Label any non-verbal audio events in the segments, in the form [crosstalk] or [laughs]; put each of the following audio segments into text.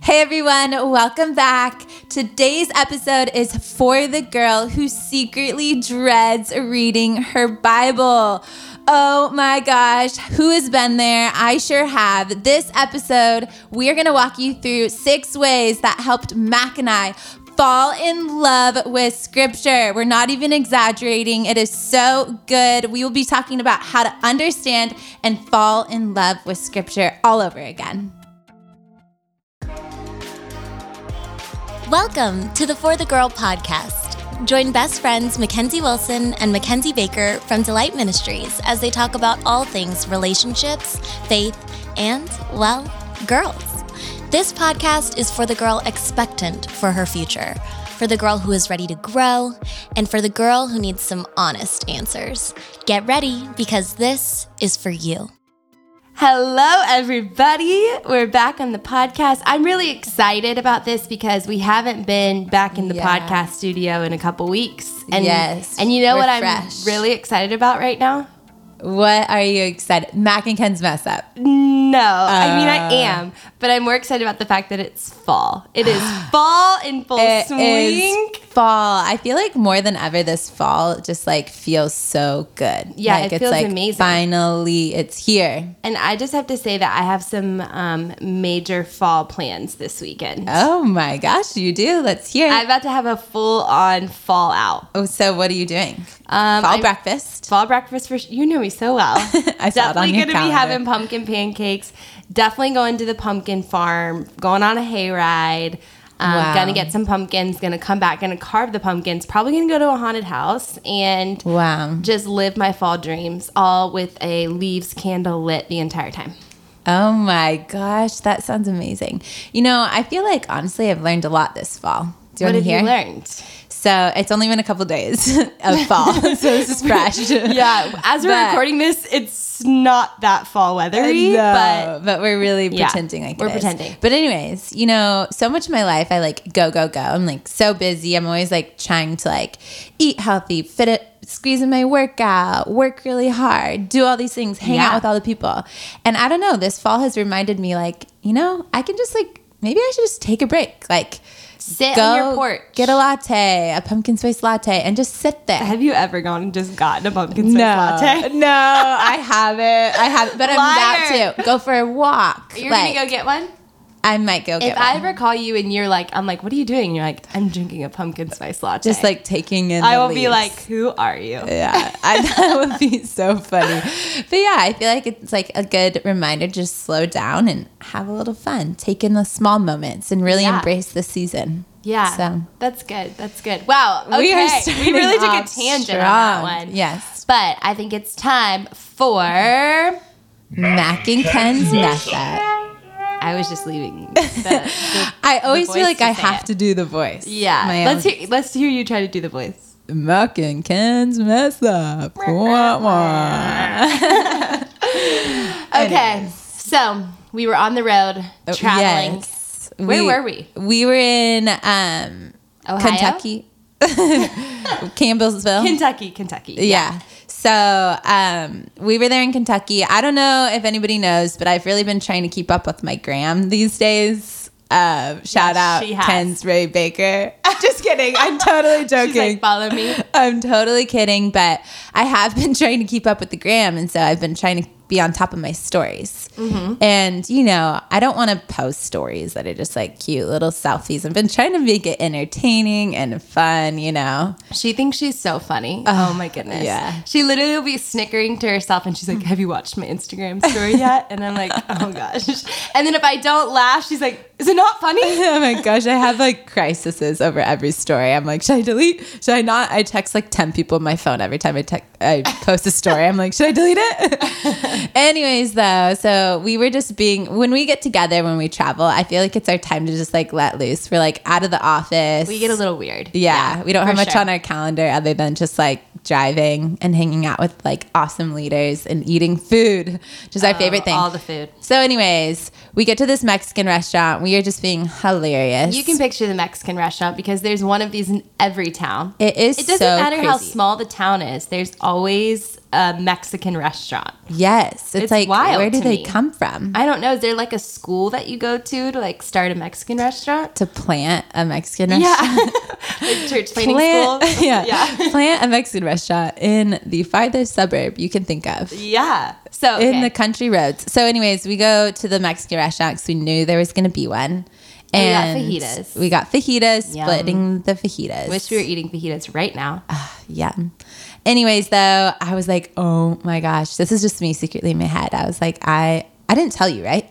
Hey everyone, welcome back. Today's episode is for the girl who secretly dreads reading her Bible. Oh my gosh, who has been there? I sure have. This episode, we are going to walk you through six ways that helped Mac and I fall in love with scripture. We're not even exaggerating. It is so good. We will be talking about how to understand and fall in love with scripture all over again. Welcome to the For the Girl podcast. Join best friends Mackenzie Wilson and Mackenzie Baker from Delight Ministries as they talk about all things relationships, faith, and, well, girls. This podcast is for the girl expectant for her future, for the girl who is ready to grow, and for the girl who needs some honest answers. Get ready because this is for you. Hello, everybody. We're back on the podcast. I'm really excited about this because we haven't been back in the Yeah. podcast studio in a couple weeks. And, Yes, And you know we're what. I'm really excited about right now? What are you excited? Mac and Ken's mess up. No, I mean I Uh. am, but I'm more excited about the fact that it's fall. It is [gasps] fall in full It swing. is fall. I feel like more than ever this fall just like feels so good. Yeah, like, it feels like amazing. Finally, it's here. And I just have to say that I have some um, major fall plans this weekend. Oh my gosh, you do. Let's hear. I'm about to have a full on fall out. oh, so what are you doing? Um, fall I'm- breakfast. Fall breakfast for you know me so well. [laughs] I saw Definitely gonna be having pumpkin pancakes. Definitely going to the pumpkin farm. Going on a hayride. Um, Wow. Gonna get some pumpkins. Gonna come back. Gonna carve the pumpkins. Probably gonna go to a haunted house and Wow. just live my fall dreams, all with a leaves candle lit the entire time. Oh my gosh, that sounds amazing. You know, I feel like honestly, I've learned a lot this fall. Do you what want have to hear? you learned? So it's only been a couple days [laughs] of fall, [laughs] so this is fresh. [laughs] Yeah, as we're But- recording this, it's not that fall weathery, No, but but we're really Yeah, pretending like we're pretending. But anyways, you know, so much of my life I like go go go. I'm like so busy. I'm always like trying to like eat healthy, fit it, squeeze in my workout, work really hard, do all these things, hang out with all the people. And I don't know, this fall has reminded me like, you know, I can just like maybe I should just take a break. Like sit go on your porch. get a latte, a pumpkin spice latte, and just sit there. Have you ever gone and just gotten a pumpkin spice latte? [laughs] No, I haven't. I haven't. But I'm Liar. about to go for a walk. You're like, gonna go get one? I might go get If I ever call you and you're like, I'm like, what are you doing? And you're like, I'm drinking a pumpkin spice latte. just like taking in. I will be like, who are you? yeah, I, [laughs] that would be so funny. But yeah, I feel like it's like a good reminder to just slow down and have a little fun, take in the small moments, and really Yeah. embrace the season. Yeah, So that's good. That's good. Wow. Okay. we We, really took a tangent on that strong. one. Yes, But I think it's time for. Mac and Ken's mess up. I was just leaving. [laughs] The, the- I always feel like I have it. to do the voice. yeah. My let's own. hear. Let's hear you try to do the voice. Mac and Ken's mess up. Wah, wah. [laughs] Okay. So we were on the road traveling. Yes. Where were we? We were in um, Ohio? Kentucky, [laughs] Campbellsville. Kentucky, Kentucky. yeah. So um, we were there in Kentucky. I don't know if anybody knows, but I've really been trying to keep up with my gram these days. Uh, shout Yes, out. Ken's Ray Baker. [laughs] Just kidding. I'm totally joking. [laughs] She's like, follow me. I'm totally kidding, but I have been [laughs] trying to keep up with the gram, and so I've been trying to be on top of my stories. Mm-hmm. And you know, I don't want to post stories that are just like cute little selfies. I've been trying to make it entertaining and fun. You know, She thinks she's so funny. oh my goodness. yeah. She literally will be snickering to herself and she's like, Have you watched my Instagram story [laughs] yet? And I'm like, Oh gosh. And then if I don't laugh, she's like, Is it not funny? [laughs] oh my gosh, I have like crises over every story. I'm like, should I delete? Should I not? I text like ten people on my phone every time I text. I post a story. I'm like, should I delete it? [laughs] [laughs] Anyways, though, so we were just being when we get together when we travel. I feel like it's our time to just like let loose. We're like out of the office. We get a little weird. Yeah, we don't have much sure. on our calendar other than just like driving and hanging out with like awesome leaders and eating food, which is our oh, favorite thing. Oh, All the food. so, anyways, we get to this Mexican restaurant. We are just being hilarious. You can picture the Mexican restaurant because there's one of these in every town. It is. It doesn't so matter how small the town is. There's always a Mexican restaurant. Yes. It's, It's like, where do they me. come from? I don't know. Is there like a school that you go to to like start a Mexican restaurant? to plant a Mexican restaurant. Yeah, [laughs] like church planting Plant, school. [laughs] yeah, [laughs] yeah, plant a Mexican restaurant in the farthest suburb you can think of. yeah. So in the country roads. So, anyways, we go to the Mexican restaurant because we knew there was going to be one. Oh, and we got fajitas. We got fajitas, Yum. splitting the fajitas. wish we were eating fajitas right now. Ah, yum. Anyways, though, I was like, oh my gosh, this is just me secretly in my head. I was like, I, I didn't tell you, right?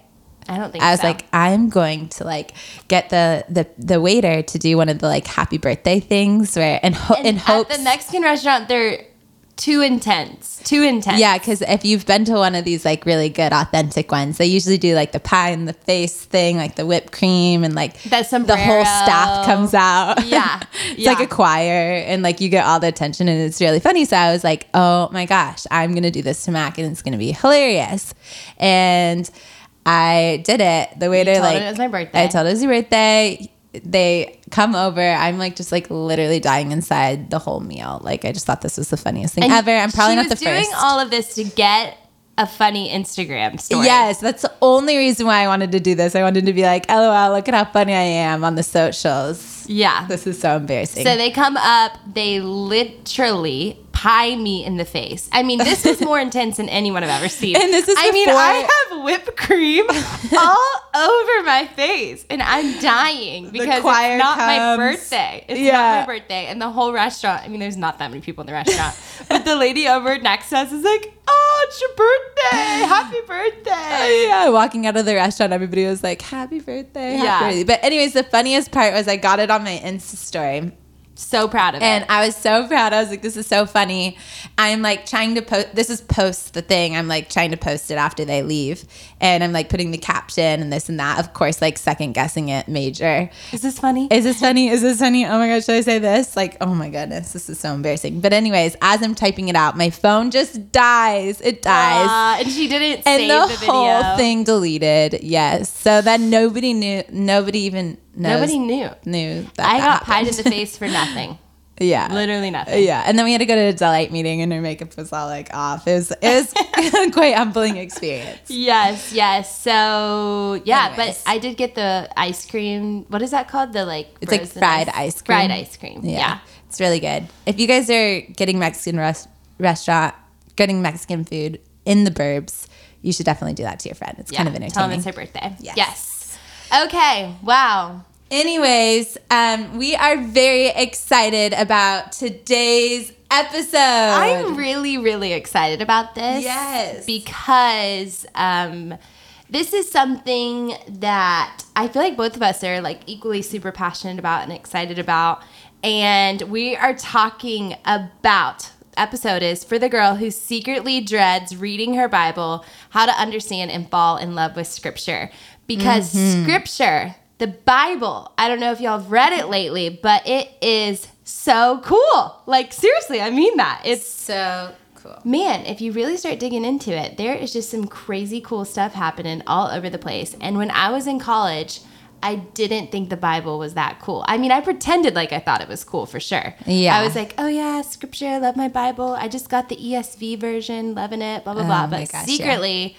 I don't think I was so. like, I'm going to like get the the the waiter to do one of the like happy birthday things where and ho- in at hopes. the Mexican restaurant, they're too intense. Too intense. Yeah, because if you've been to one of these like really good authentic ones, they usually do like the pie in the face thing, like the whipped cream, and like That the whole staff comes out. [laughs] Yeah, it's like a choir, and like you get all the attention, and it's really funny. So I was like, oh my gosh, I'm gonna do this to Mac, and it's gonna be hilarious. And I did it. The waiter like it was my birthday. I told him it was your birthday. They come over. I'm like just like literally dying inside the whole meal. Like I just thought this was the funniest thing And ever. I'm probably not the was doing first. all of this to get a funny Instagram story. Yes, that's the only reason why I wanted to do this. I wanted to be like, LOL, look at how funny I am on the socials. Yeah. This is so embarrassing. So they come up, they literally pie me in the face. I mean, this was more intense than anyone I've ever seen. And this is I mean, I have whipped cream all over my face, and I'm dying because it's not my birthday. It's Yeah. not my birthday, and the whole restaurant. I mean, there's not that many people in the restaurant, but the lady over next to us is like, "Oh, it's your birthday! Happy birthday!" Oh, yeah, walking out of the restaurant, everybody was like, "Happy birthday!" Happy Yeah. birthday. But anyways, the funniest part was I got it on my Insta story, So proud of and it. And I was so proud. I was like, "This is so funny." I'm like trying to post. This is post the thing. I'm like trying to post it after they leave, and I'm like putting the caption and this and that. Of course, like second guessing it major. Is this funny? Is this funny? Is this funny? Oh my gosh, should I say this? Like, oh my goodness, this is so embarrassing. But anyways, as I'm typing it out, my phone just dies. It dies. Uh, and she didn't and save the, the, whole thing deleted. Yes. So then nobody knew nobody even Nobody knew. knew that I got pied in happened. the face for nothing. [laughs] Yeah. Literally nothing. Yeah. And then we had to go to a delight meeting and her makeup was all like off. It was it was [laughs] [laughs] quite humbling experience. Yes, yes. So yeah, Anyways. but I did get the ice cream. What is that called? The like It's like fried ice cream. Fried ice cream. Yeah. It's really good. If you guys are getting Mexican res- restaurant, getting Mexican food in the burbs, you should definitely do that to your friend. It's Yeah. kind of Tell entertaining. them it's her birthday. Yes. Yes. Okay. Wow. Anyways, um, we are very excited about today's episode. I'm really, really excited about this. Yes. Because um, this is something that I feel like both of us are like equally super passionate about and excited about. And we are talking about episode is for the girl who secretly dreads reading her Bible, how to understand and fall in love with scripture. Because mm-hmm. scripture, the Bible, I don't know if y'all have read it lately, but it is so cool. Like seriously, I mean that. It's so cool. man, if you really start digging into it, there is just some crazy cool stuff happening all over the place. And when I was in college, I didn't think the Bible was that cool. I mean, I pretended like I thought it was cool for sure. Yeah. I was like, oh yeah, scripture, I love my Bible. I just got the ESV version, loving it, blah, blah, oh blah. Oh my But gosh, yeah. secretly,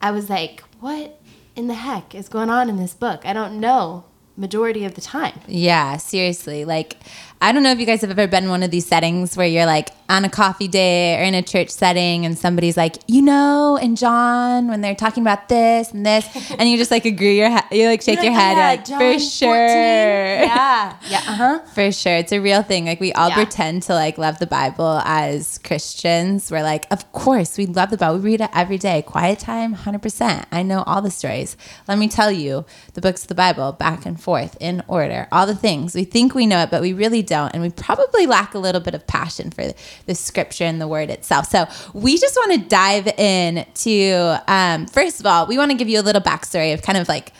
I was like, what in the heck is going on in this book? I don't know majority of the time. Yeah, seriously. Like, I don't know if you guys have ever been in one of these settings where you're like on a coffee day or in a church setting and somebody's like, you know, and John, when they're talking about this and this, [laughs] and you just like agree your head, you like shake your head, Yeah, like, John for 14. sure. Yeah. [laughs] Yeah. Uh huh. For sure. It's a real thing. Like we all Yeah. pretend to like love the Bible as Christians. We're like, of course, we love the Bible. We read it every day. Quiet time, 100%. I know all the stories. Let me tell you the books of the Bible back and forth in order. All the things. We think we know it, but we really don't. And we probably lack a little bit of passion for the scripture and the word itself. So we just want to dive in to, um, first of all, we want to give you a little backstory of kind of like,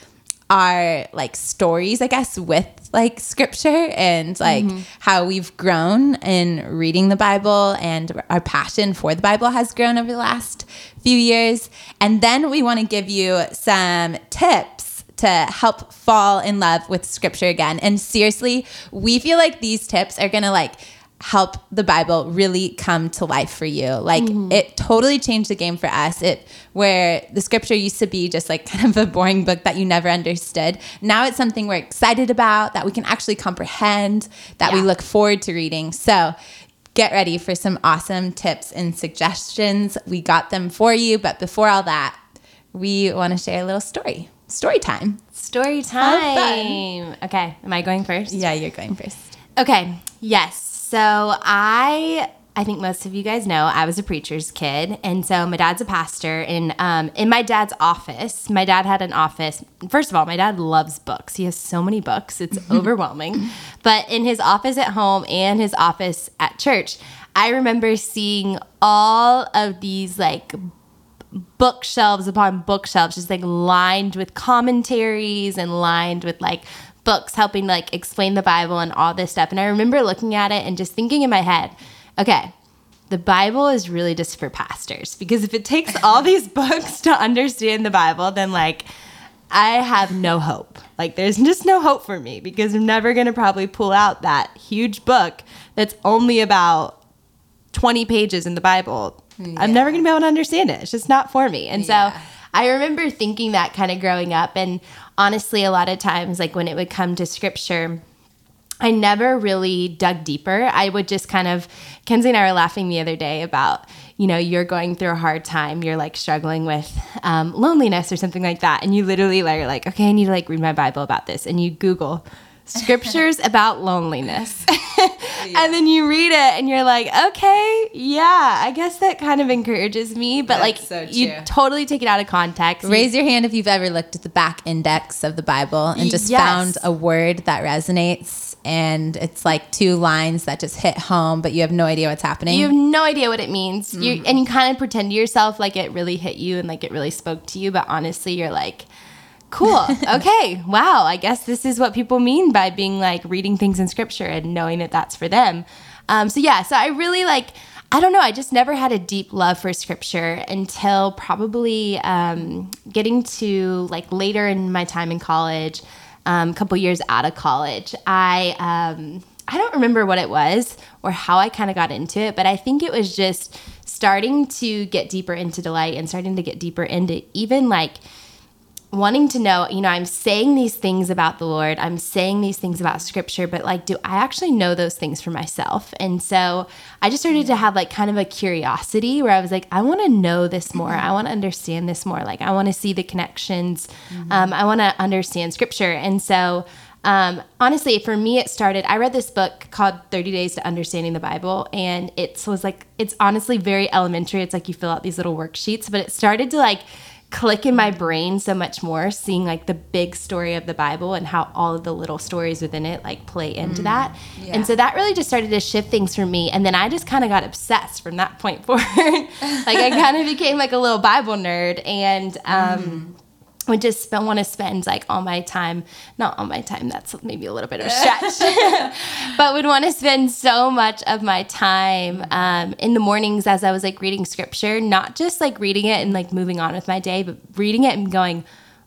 our like stories, I guess, with like scripture and like how we've grown in reading the Bible and our passion for the Bible has grown over the last few years. And then we want to give you some tips to help fall in love with scripture again. And seriously, we feel like these tips are going to like help the Bible really come to life for you. Like Mm-hmm. it totally changed the game for us. It where the scripture used to be just like [laughs] kind of a boring book that you never understood. Now it's something we're excited about that we can actually comprehend, that we look forward to reading. So get ready for some awesome tips and suggestions. We got them for you, but before all that, we want to share a little story. Story time. Story time. Okay, am I going first? Yeah, you're going first. Okay. Yes. So I I think most of you guys know I was a preacher's kid, and so my dad's a pastor. And um, in my dad's office, my dad had an office. First of all, my dad loves books. He has so many books; it's [laughs] overwhelming. But in his office at home and his office at church, I remember seeing all of these like bookshelves upon bookshelves just like lined with commentaries and lined with like books helping like explain the bible and all this stuff. And i remember looking at it and just thinking in my head okay the bible is really just for pastors. Because if it takes all [laughs] these books to understand the bible then like i have no hope. Like there's just no hope for me because i'm never going to probably pull out that huge book that's only about 20 pages in the Bible. I'm never going to be able to understand it. It's just not for me. And Yeah. so I remember thinking that kind of growing up. And honestly, a lot of times, like when it would come to scripture, I never really dug deeper. I would just kind of, Kenzie and I were laughing the other day about, you know, you're going through a hard time. You're like struggling with um, loneliness or something like that. And you literally like, are like, okay, I need to like read my Bible about this. And you Google scriptures [laughs] about loneliness. [laughs] and then you read it and you're like, okay, yeah, I guess that kind of encourages me. But like, so you totally take it out of context. Raise your hand if you've ever looked at the back index of the Bible and just Yes. found a word that resonates and it's like two lines that just hit home, but you have no idea what's happening. You have no idea what it means. You Mm. and you kind of pretend to yourself like it really hit you and like it really spoke to you, but honestly, you're like, cool. [laughs] Okay. wow. I guess this is what people mean by being like reading things in scripture and knowing that that's for them. Um, so yeah, so I really like I don't know, I just never had a deep love for scripture until probably um, getting to like later in my time in college, um, a couple years out of college. I um, I don't remember what it was or how I kind of got into it, but I think it was just starting to get deeper into delight and starting to get deeper into even like wanting to know, you know, I'm saying these things about the Lord, I'm saying these things about scripture, but like, do I actually know those things for myself? And so I just started to have like kind of a curiosity where I was like, I want to know this more. I want to understand this more. Like, I want to see the connections. Um, I want to understand scripture. And so, um, honestly, for me, it started. I read this book called 30 Days to Understanding the Bible, and it was like, it's honestly very elementary. It's like you fill out these little worksheets, but it started to like, click in my brain so much more seeing like the big story of the bible and how all of the little stories within it like play into that. And so that really just started to shift things for me. And then i just kind of got obsessed from that point [laughs] forward. Like i [laughs] kind of became like a little bible nerd. And um would just want to spend like all my time, not all my time, that's maybe a little bit of a stretch, [laughs] but would want to spend so much of my time um, in the mornings as I was like reading scripture, not just like reading it and like moving on with my day, but reading it and going,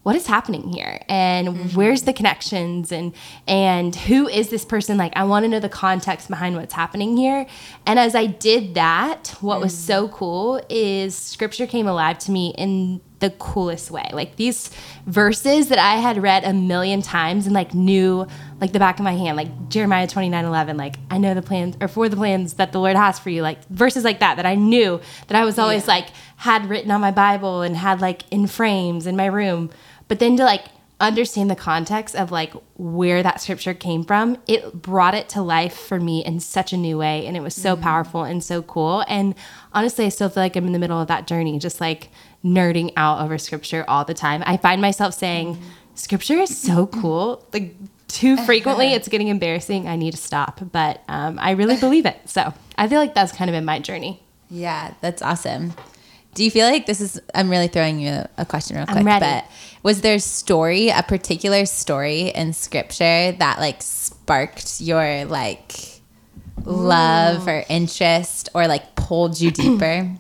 what is happening here? And mm-hmm. where's the connections? And and who is this person? Like i want to know the context behind what's happening here. And as i did that what was mm-hmm. so cool is scripture came alive to me in the coolest way. Like these verses that i had read a million times and like knew like the back of my hand like jeremiah 29 11 like i know the plans or for the plans that the lord has for you like verses like that that i knew that i was always like had written on my bible and had like in frames in my room but then to like understand the context of like where that scripture came from it brought it to life for me in such a new way and it was so powerful and so cool. And honestly i still feel like i'm in the middle of that journey just like nerding out over scripture all the time. I find myself saying scripture is so [clears throat] cool. Like too frequently [laughs] it's getting embarrassing. I need to stop. But um, i really believe it. So i feel like that's kind of been my journey. Yeah, that's awesome. Do you feel like this is? I'm really throwing you a question real quick. ready. But was there a story, a particular story in scripture that like sparked your like love or interest or like pulled you [clears throat] deeper?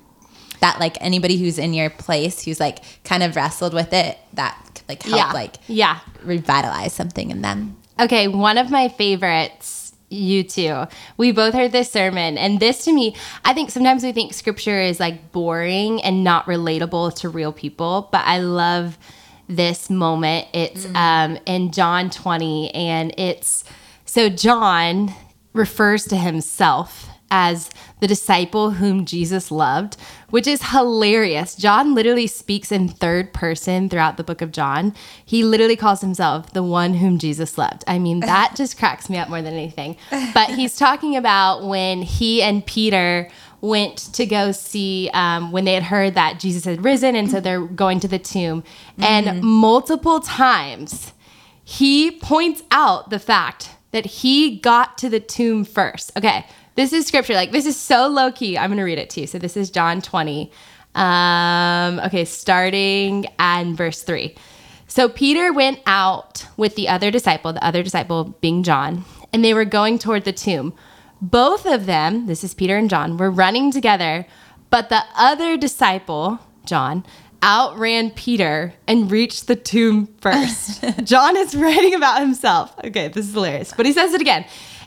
that like anybody who's in your place who's like kind of wrestled with it that like helped yeah like yeah revitalize something in them. Okay, one of my favorites You too. We both heard this sermon, and this to me, I think sometimes we think scripture is like boring and not relatable to real people, but I love this moment. It's um, in John 20, and it's so John refers to himself as the disciple whom Jesus loved, which is hilarious. John literally speaks in third person throughout the book of John. He literally calls himself the one whom Jesus loved. I mean, that just cracks me up more than anything. But he's talking about when he and Peter went to go see um, when they had heard that Jesus had risen, and so they're going to the tomb. And multiple times, he points out the fact that he got to the tomb first. Okay, this is scripture. Like, this is so low key. I'm going to read it to you. So, this is John 20. Um, okay, starting at verse 3. So, Peter went out with the other disciple, the other disciple being John, and they were going toward the tomb. Both of them, this is Peter and John, were running together, but the other disciple, John, outran Peter and reached the tomb first. [laughs] John is writing about himself. Okay, this is hilarious. But he says it again.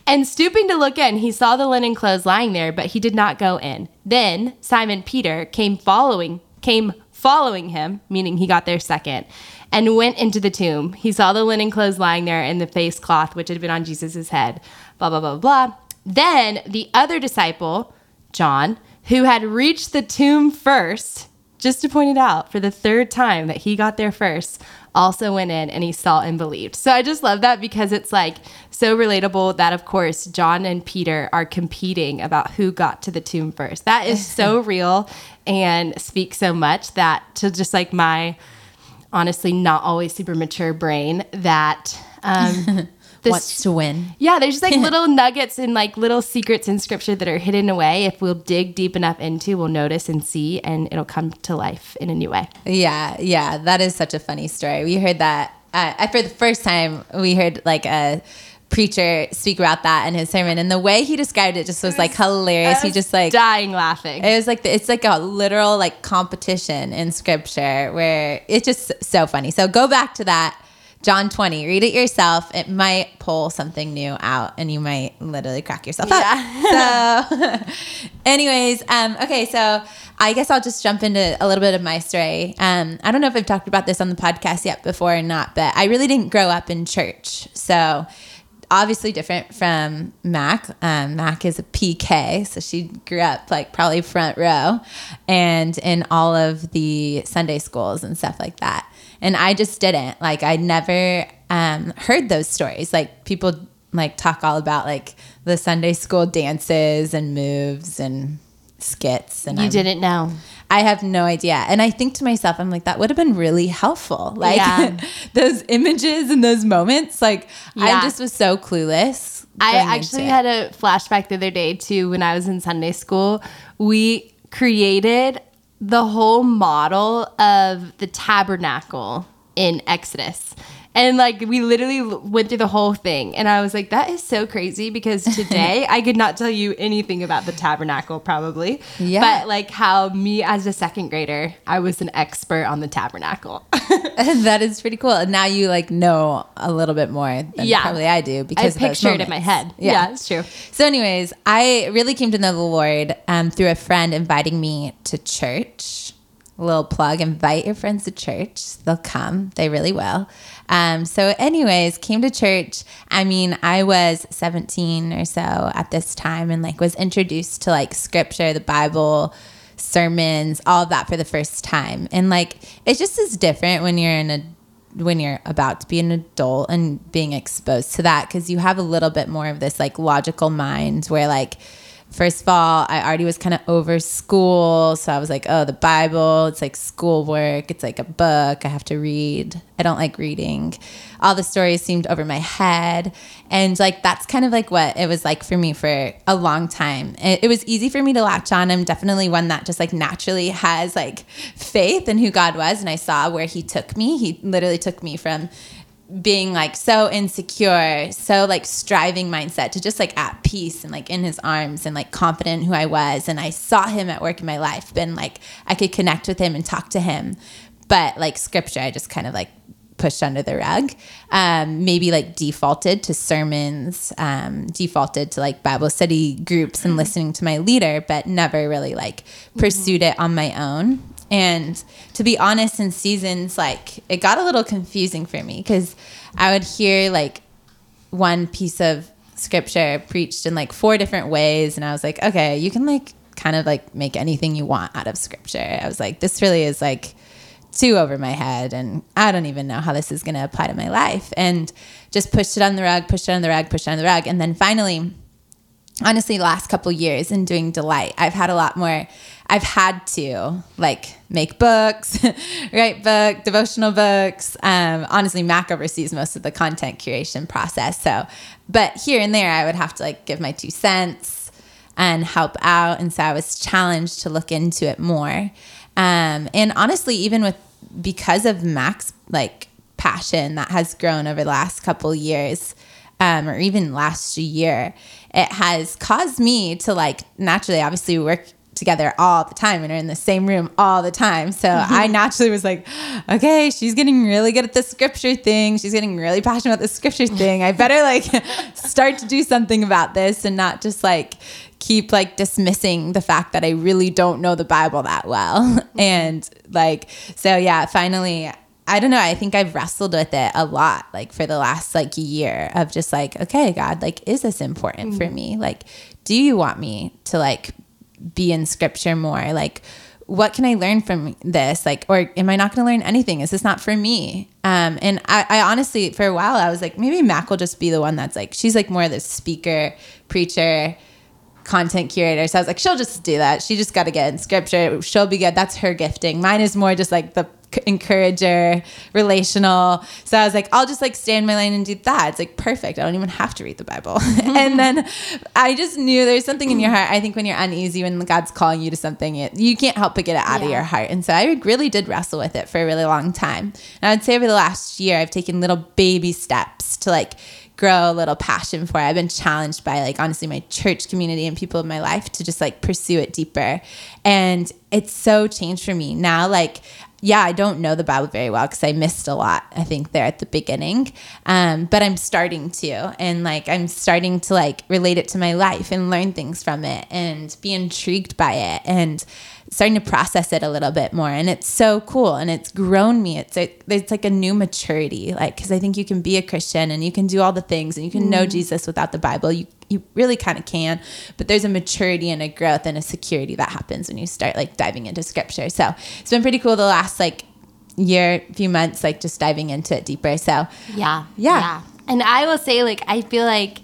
And stooping to look in, he saw the linen clothes lying there, but he did not go in. Then Simon Peter came following, came following him, meaning he got there second, and went into the tomb. He saw the linen clothes lying there and the face cloth which had been on Jesus' head. Blah blah blah blah. Then the other disciple, John, who had reached the tomb first, just to point it out for the third time that he got there first, also went in and he saw and believed. So I just love that because it's like so relatable that, of course, John and Peter are competing about who got to the tomb first. That is so [laughs] real and speaks so much that to just like my honestly not always super mature brain that um, [laughs] this Wants to win. yeah, there's just like [laughs] little nuggets and like little secrets in scripture that are hidden away. If we'll dig deep enough into, we'll notice and see, and it'll come to life in a new way. Yeah, yeah, that is such a funny story. We heard that uh, for the first time. We heard like a preacher speak about that in his sermon, and the way he described it just was like hilarious. He just like dying laughing. it was like the, it's like a literal like competition in scripture where it's just so funny. So go back to that. John 20, read it yourself. It might pull something new out and you might literally crack yourself up. [laughs] So, [laughs] anyways, um, okay, so I guess I'll just jump into a little bit of my story. Um, I don't know if I've talked about this on the podcast yet before or not, but I really didn't grow up in church. So, obviously different from Mac. Um, Mac is a PK, so she grew up like probably front row and in all of the Sunday schools and stuff like that. And I just didn't. Like, I never um, heard those stories. Like, people like talk all about like the Sunday school dances and moves and skits. And you I'm- didn't know. I have no idea. And I think to myself, I'm like, that would have been really helpful. Like Yeah. [laughs] those images and those moments. Like Yeah. I just was so clueless. I actually had a flashback the other day too when I was in Sunday school. We created the whole model of the tabernacle in Exodus. And like we literally went through the whole thing. And I was like, that is so crazy because today [laughs] I could not tell you anything about the tabernacle probably. Yeah. But like how me as a second grader, I was an expert on the tabernacle. [laughs] [laughs] that is pretty cool. And now you like know a little bit more than Yeah. probably I do because I those picture it in my head. Yeah, it's true. So, anyways, I really came to know the Lord um, through a friend inviting me to church. Little plug: invite your friends to church; they'll come. They really will. Um, so, anyways, came to church. I mean, I was 17 or so at this time, and like was introduced to like scripture, the Bible, sermons, all of that for the first time. And like, it just is different when you're in a when you're about to be an adult and being exposed to that because you have a little bit more of this like logical mind where like first of all i already was kind of over school so i was like oh the bible it's like schoolwork it's like a book i have to read. I don't like reading. All the stories seemed over my head and like that's kind of like what it was like for me for a long time. It, it was easy for me to latch on. I'm definitely one that just like naturally has like faith in who god was and i saw where he took me. He literally took me from being like so insecure, so like striving mindset to just like at peace and like in his arms and like confident who I was. And I saw him at work in my life, and like I could connect with him and talk to him. But like scripture, I just kind of like pushed under the rug. Um, maybe like defaulted to sermons, um, defaulted to like Bible study groups and listening to my leader, but never really like pursued it on my own. And to be honest, in seasons, like it got a little confusing for me because I would hear like one piece of scripture preached in like four different ways. And I was like, okay, you can like kind of like make anything you want out of scripture. I was like, this really is like too over my head. And I don't even know how this is going to apply to my life. And just pushed it on the rug, pushed it on the rug, pushed it on the rug. And then finally, honestly last couple years in doing delight i've had a lot more i've had to like make books [laughs] write book devotional books. Um, honestly mac oversees most of the content curation process. So but here and there i would have to like give my two cents and help out. And so i was challenged to look into it more. Um, and honestly even with because of mac's like passion that has grown over the last couple years um, or even last year, it has caused me to like naturally, obviously, work together all the time and are in the same room all the time. So mm-hmm. I naturally was like, okay, she's getting really good at the scripture thing. She's getting really passionate about the scripture [laughs] thing. I better like [laughs] start to do something about this and not just like keep like dismissing the fact that I really don't know the Bible that well. [laughs] Mm-hmm. And like, so yeah, finally I don't know. I think I've wrestled with it a lot, like for the last like year of just like, okay, God, like, is this important mm-hmm. for me? Like, do you want me to like be in scripture more? Like, what can I learn from this? Like, or am I not going to learn anything? Is this not for me? Um, and I, I honestly, for a while, I was like, maybe Mac will just be the one that's like, she's like more of the speaker, preacher, content curator. So I was like, she'll just do that. She just got to get in scripture. She'll be good. That's her gifting. Mine is more just like the encourager, relational. So I was like, I'll just like stay in my lane and do that. It's like perfect. I don't even have to read the Bible. [laughs] and then I just knew there's something in your heart. I think when you're uneasy, when God's calling you to something, it, you can't help but get it out yeah. of your heart. And so I really did wrestle with it for a really long time. And I would say over the last year, I've taken little baby steps to like grow a little passion for it. I've been challenged by like honestly my church community and people in my life to just like pursue it deeper. And it's so changed for me. Now like yeah, I don't know the Bible very well because I missed a lot, I think, there at the beginning. Um, but I'm starting to. And like, I'm starting to like relate it to my life and learn things from it and be intrigued by it and starting to process it a little bit more. And it's so cool. And it's grown me. It's, a, it's like a new maturity. Like, because I think you can be a Christian and you can do all the things and you can mm. know Jesus without the Bible. You you really kind of can but there's a maturity and a growth and a security that happens when you start like diving into scripture so it's been pretty cool the last like year few months like just diving into it deeper so yeah yeah, yeah. and i will say like i feel like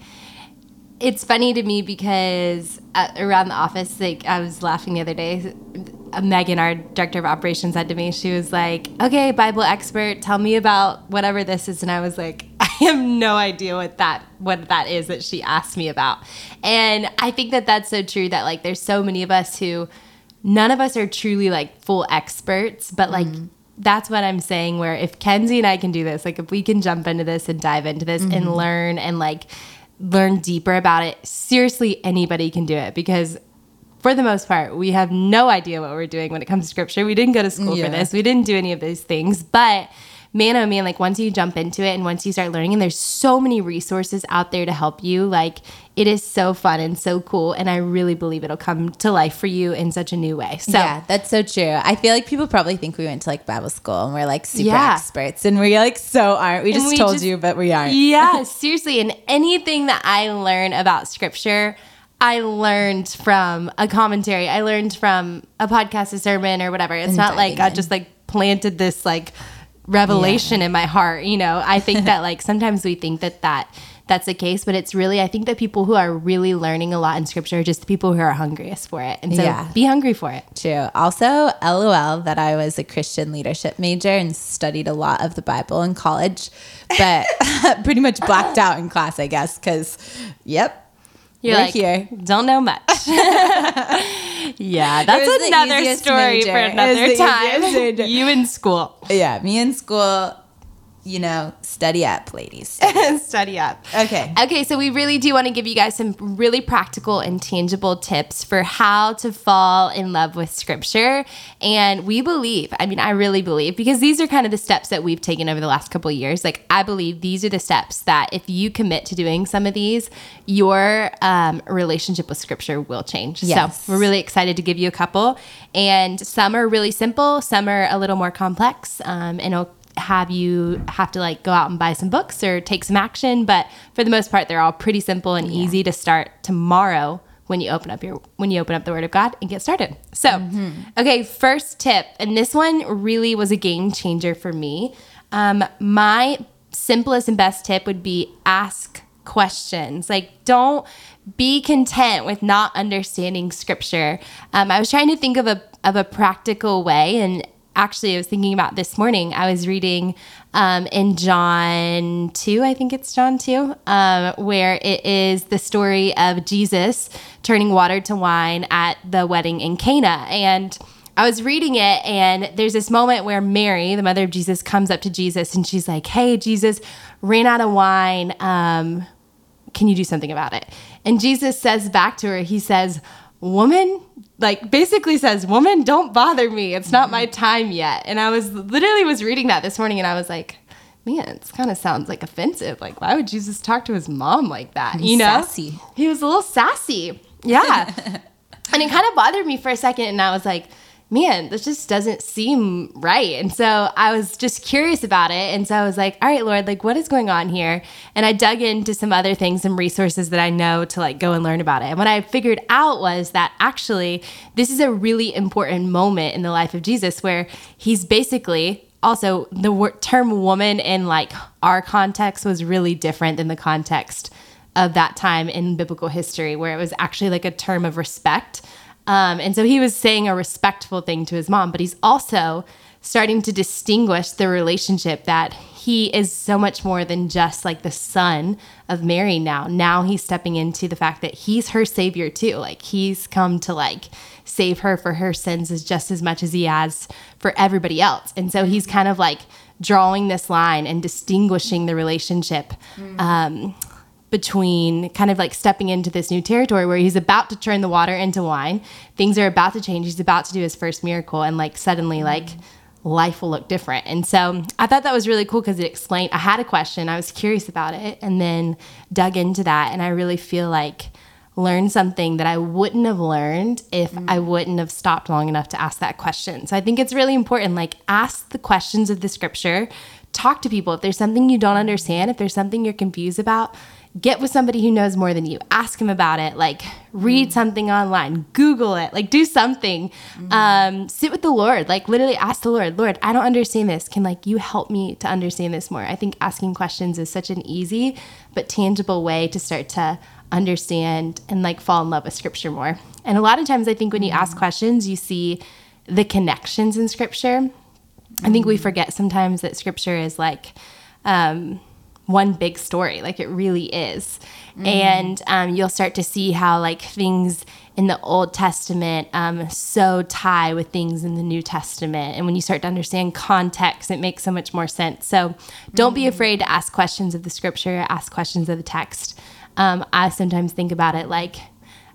it's funny to me because uh, around the office like i was laughing the other day uh, Megan, our director of operations, said to me, she was like, "Okay, Bible expert, tell me about whatever this is." And I was like, "I have no idea what that what that is that she asked me about." And I think that that's so true. That like, there's so many of us who, none of us are truly like full experts, but like. Mm-hmm. That's what I'm saying. Where if Kenzie and I can do this, like if we can jump into this and dive into this mm-hmm. and learn and like learn deeper about it, seriously, anybody can do it because for the most part, we have no idea what we're doing when it comes to scripture. We didn't go to school yeah. for this. We didn't do any of these things. But man, oh man, like once you jump into it and once you start learning, and there's so many resources out there to help you, like it is so fun and so cool. And I really believe it'll come to life for you in such a new way. So yeah, that's so true. I feel like people probably think we went to like Bible school and we're like super yeah. experts and we like so aren't. We just we told just, you, but we aren't. Yeah, [laughs] seriously. And anything that I learn about scripture, I learned from a commentary. I learned from a podcast, a sermon, or whatever. It's and not like I just like planted this like revelation yeah. in my heart. You know, I think that like [laughs] sometimes we think that that that's the case, but it's really I think that people who are really learning a lot in scripture are just the people who are hungriest for it. And so yeah. be hungry for it. True. Also, LOL that I was a Christian leadership major and studied a lot of the Bible in college, but [laughs] pretty much blacked out in class, I guess, because yep, you're We're like, here. Don't know much. [laughs] yeah, that's another story major. for another time. you in school. Yeah, me in school you know, study up, ladies. [laughs] Study up. Okay. Okay, so we really do want to give you guys some really practical and tangible tips for how to fall in love with scripture. And we believe, I mean, I really believe, because these are kind of the steps that we've taken over the last couple of years. Like, I believe these are the steps that if you commit to doing some of these, your um, relationship with scripture will change. Yes. So, we're really excited to give you a couple. And some are really simple, some are a little more complex, um, and it'll have you have to like go out and buy some books or take some action but for the most part they're all pretty simple and easy to start tomorrow when you open up your when you open up the word of god and get started. So okay first tip and this one really was a game changer for me. Um, my simplest and best tip would be ask questions. Like don't be content with not understanding scripture. Um, i was trying to think of a of a practical way and actually I was thinking about this morning. I was reading um, in John 2, I think it's John 2, um, where it is the story of Jesus turning water to wine at the wedding in Cana. And I was reading it, and there's this moment where Mary, the mother of Jesus, comes up to Jesus and she's like, Hey, Jesus, ran out of wine. Um, can you do something about it? And Jesus says back to her, He says, Woman, like basically says, Woman, don't bother me. It's not my mm-hmm. time yet. And I was literally was reading that this morning and I was like, Man, it kind of sounds like offensive. Like, why would Jesus talk to his mom like that? You know? sassy. He was a little sassy. Yeah. [laughs] and it kind of bothered me for a second. And I was like, man, this just doesn't seem right. And so I was just curious about it. And so I was like, all right, Lord, like what is going on here? And I dug into some other things, some resources that I know to like go and learn about it. And what I figured out was that actually this is a really important moment in the life of Jesus where he's basically also the term woman in like our context was really different than the context of that time in biblical history where it was actually like a term of respect um, and so he was saying a respectful thing to his mom, but he's also starting to distinguish the relationship that he is so much more than just like the son of Mary now. Now he's stepping into the fact that he's her savior too. Like he's come to like save her for her sins as just as much as he has for everybody else. And so he's kind of like drawing this line and distinguishing the relationship. Um, between kind of like stepping into this new territory where he's about to turn the water into wine. Things are about to change. He's about to do his first miracle, and like suddenly, mm. like life will look different. And so I thought that was really cool because it explained. I had a question, I was curious about it, and then dug into that. And I really feel like learned something that I wouldn't have learned if mm. I wouldn't have stopped long enough to ask that question. So I think it's really important. Like, ask the questions of the scripture. Talk to people. If there's something you don't understand, if there's something you're confused about, get with somebody who knows more than you. Ask him about it. Like, read something online, Google it, like, do something. Um, sit with the Lord. Like, literally ask the Lord, Lord, I don't understand this. Can, like, you help me to understand this more? I think asking questions is such an easy but tangible way to start to understand and, like, fall in love with scripture more. And a lot of times, I think when you ask questions, you see the connections in scripture. I think we forget sometimes that scripture is like, um, one big story like it really is. And um, you'll start to see how like things in the old testament um, so tie with things in the new testament. And when you start to understand context it makes so much more sense. So don't be afraid to ask questions of the scripture ask questions of the text. Um, i sometimes think about it like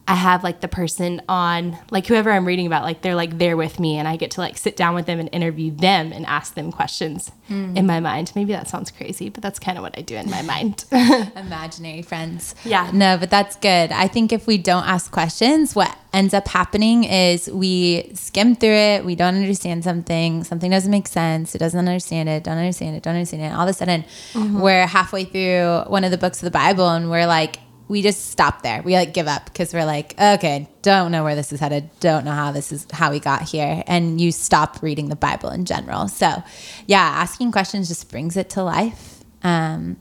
I have like the person on, like whoever I'm reading about, like they're like there with me, and I get to like sit down with them and interview them and ask them questions hmm. in my mind. Maybe that sounds crazy, but that's kind of what I do in my mind. [laughs] Imaginary friends. Yeah. No, but that's good. I think if we don't ask questions, what ends up happening is we skim through it, we don't understand something, something doesn't make sense, it doesn't understand it, don't understand it, don't understand it. All of a sudden, mm-hmm. we're halfway through one of the books of the Bible and we're like, we just stop there. We like give up because we're like, okay, don't know where this is headed, don't know how this is how we got here, and you stop reading the Bible in general. So, yeah, asking questions just brings it to life, um,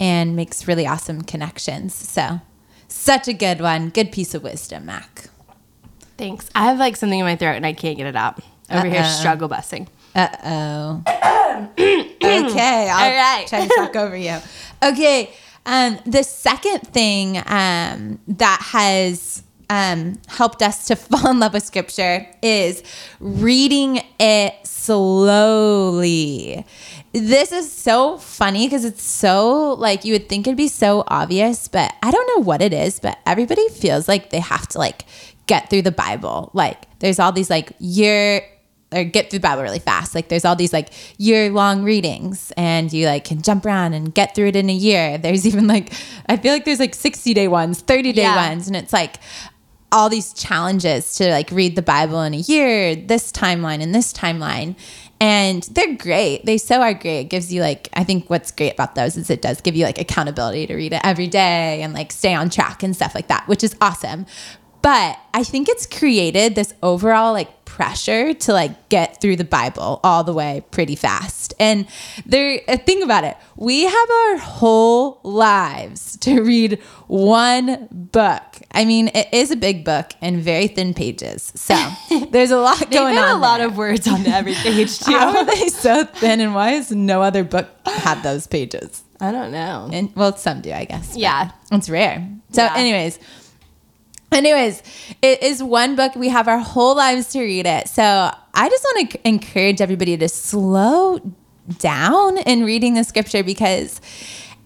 and makes really awesome connections. So, such a good one, good piece of wisdom, Mac. Thanks. I have like something in my throat and I can't get it out. Over here, Uh-oh. struggle busting. Uh oh. [coughs] okay, I'll All right. try to talk over you. Okay, um, the second thing um, that has um, helped us to [laughs] fall in love with scripture is reading it slowly. This is so funny because it's so like you would think it'd be so obvious, but I don't know what it is, but everybody feels like they have to like get through the Bible. Like there's all these like year or get through the Bible really fast. Like there's all these like year long readings and you like can jump around and get through it in a year. [laughs] There's even like I feel like there's like 60 day ones, 30 day Yeah. ones and it's like all these challenges to like read the Bible in a year, this timeline and this timeline. And they're great. They so are great. It gives you like I think what's great about those is it does give you like accountability to read it every day and like stay on track and stuff like that, which is awesome. But I think it's created this overall like pressure to like get through the Bible all the way pretty fast. And there, uh, think about it. We have our whole lives to read one book. I mean, it is a big book and very thin pages. So [laughs] there's a lot going got on. a lot there. of words on every [laughs] page too. How are they so thin and why has no other book had those pages? I don't know. And well, some do, I guess. Yeah. It's rare. So, Yeah. anyways, anyways, it is one book. We have our whole lives to read it. So, I just want to encourage everybody to slow down in reading the scripture because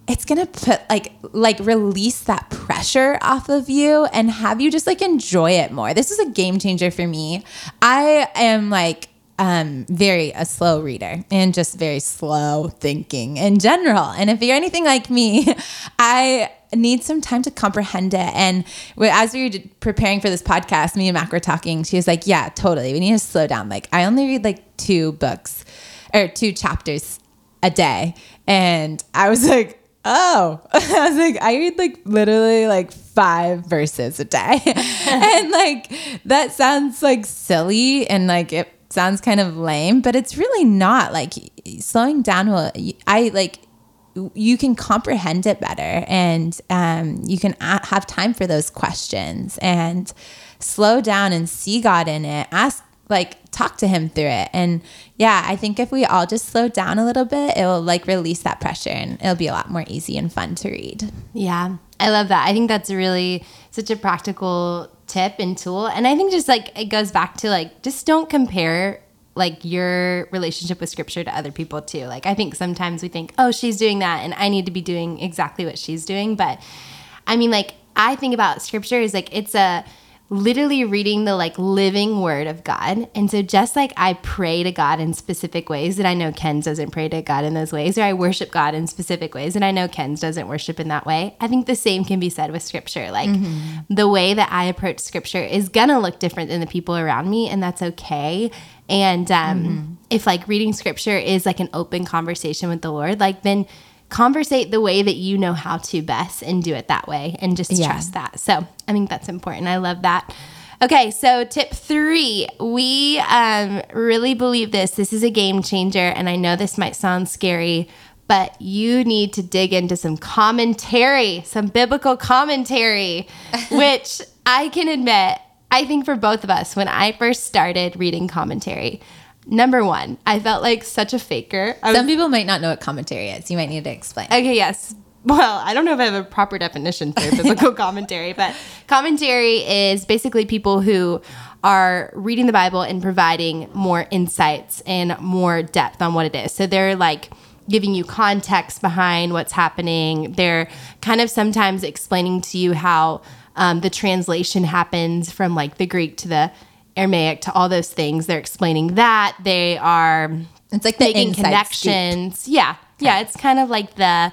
it's gonna put like like release that pressure off of you and have you just like enjoy it more. This is a game changer for me. I am like um, very a slow reader and just very slow thinking in general. And if you're anything like me, [laughs] I need some time to comprehend it. And as we were preparing for this podcast, me and Mac were talking. She was like, "Yeah, totally. We need to slow down. Like, I only read like two books or two chapters a day," and I was like. Oh, [laughs] I was like, I read like literally like five verses a day. [laughs] and like, that sounds like silly and like it sounds kind of lame, but it's really not. Like, slowing down will, I like, you can comprehend it better and um, you can have time for those questions and slow down and see God in it. Ask, like, talk to Him through it. And yeah, I think if we all just slow down a little bit, it will like release that pressure and it'll be a lot more easy and fun to read. Yeah, I love that. I think that's really such a practical tip and tool. And I think just like it goes back to like just don't compare like your relationship with scripture to other people too. Like I think sometimes we think, "Oh, she's doing that and I need to be doing exactly what she's doing." But I mean like I think about scripture is like it's a literally reading the like living word of God. And so just like I pray to God in specific ways that I know Ken's doesn't pray to God in those ways, or I worship God in specific ways and I know Ken's doesn't worship in that way. I think the same can be said with scripture. Like mm-hmm. the way that I approach scripture is gonna look different than the people around me, and that's okay. And um, if like reading scripture is like an open conversation with the Lord, like then conversate the way that you know how to best and do it that way and just Yeah. trust that. So I think that's important. I love that. Okay, so tip three, we um, really believe this. This is a game changer, and I know this might sound scary, but you need to dig into some commentary, some biblical commentary, [laughs] which I can admit, I think for both of us, when I first started reading commentary, number one, I felt like such a faker. I was Some people might not know what commentary is. You might need to explain. Okay, yes. Well, I don't know if I have a proper definition for [laughs] biblical commentary, but commentary is basically people who are reading the Bible and providing more insights and more depth on what it is. So they're like giving you context behind what's happening. They're kind of sometimes explaining to you how um, the translation happens from like the Greek to the Aramaic to all those things. They're explaining that. They are It's like the making connections. Yeah. Yeah. It's kind of like the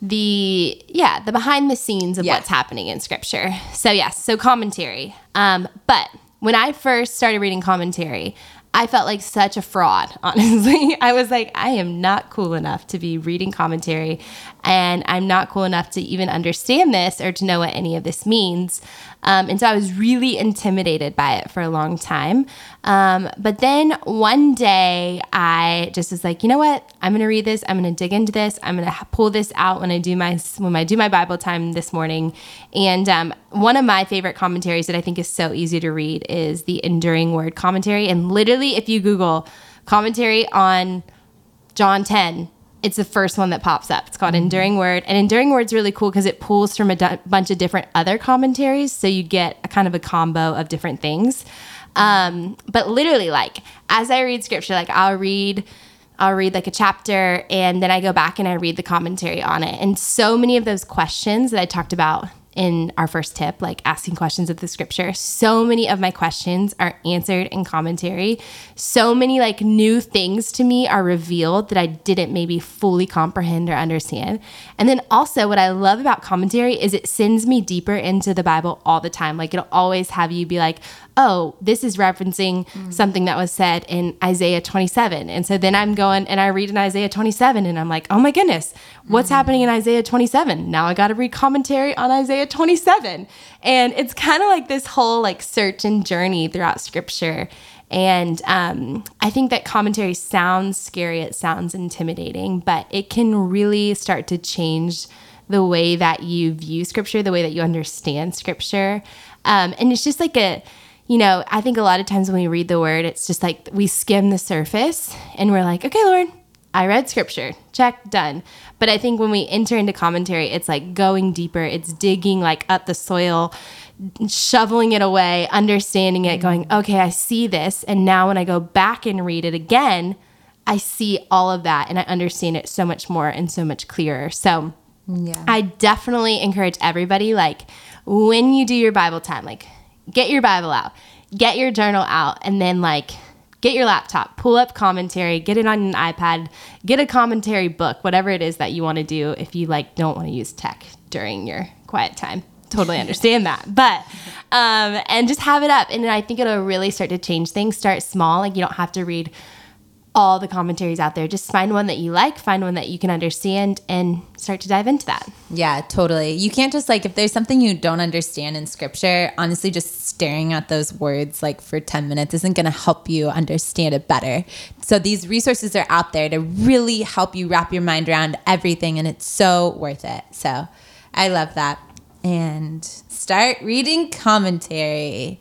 the yeah, the behind the scenes of Yes. what's happening in scripture. So yes, so commentary. Um, but when I first started reading commentary, I felt like such a fraud, [laughs] honestly. I was like, I am not cool enough to be reading commentary, and I'm not cool enough to even understand this or to know what any of this means. Um, and so I was really intimidated by it for a long time. Um, but then one day I just was like, you know what? I'm going to read this. I'm going to dig into this. I'm going to pull this out when I do my when I do my Bible time this morning. And um, one of my favorite commentaries that I think is so easy to read is the Enduring Word commentary. And literally, if you Google commentary on John 10, it's the first one that pops up. It's called Enduring Word. And Enduring Word's really cool because it pulls from a bunch of different other commentaries. So you get a kind of a combo of different things. Um, but literally, like, as I read scripture, like, I'll read. I'll read like a chapter and then I go back and I read the commentary on it. And so many of those questions that I talked about in our first tip, like asking questions of the scripture. So many of my questions are answered in commentary. So many like new things to me are revealed that I didn't maybe fully comprehend or understand. And then also, what I love about commentary is it sends me deeper into the Bible all the time. Like it'll always have you be like, oh, this is referencing something that was said in Isaiah 27. And so then I'm going and I read in Isaiah 27 and I'm like, oh my goodness, what's happening in Isaiah 27? Now I got to read commentary on Isaiah 27. And it's kind of like this whole like search and journey throughout scripture. And um, I think that commentary sounds scary, it sounds intimidating, but it can really start to change the way that you view scripture, the way that you understand scripture. Um, and it's just like a, you know, I think a lot of times when we read the word, it's just like we skim the surface and we're like, okay, Lord, I read scripture, check, done. But I think when we enter into commentary, it's like going deeper, it's digging like up the soil, shoveling it away, understanding it, going, okay, I see this. And now when I go back and read it again, I see all of that and I understand it so much more and so much clearer. So, Yeah. I definitely encourage everybody, like, when you do your Bible time, like, get your Bible out, get your journal out, and then, like, get your laptop, pull up commentary, get it on an iPad, get a commentary book, whatever it is that you want to do if you, like, don't want to use tech during your quiet time. Totally understand that. But, um, and just have it up. And I think it'll really start to change things. Start small. Like, you don't have to read all the commentaries out there. Just find one that you like, find one that you can understand, and start to dive into that. Yeah, totally. You can't just like if there's something you don't understand in scripture, honestly just staring at those words like for 10 minutes isn't going to help you understand it better. So these resources are out there to really help you wrap your mind around everything and it's so worth it. So I love that. And start reading commentary.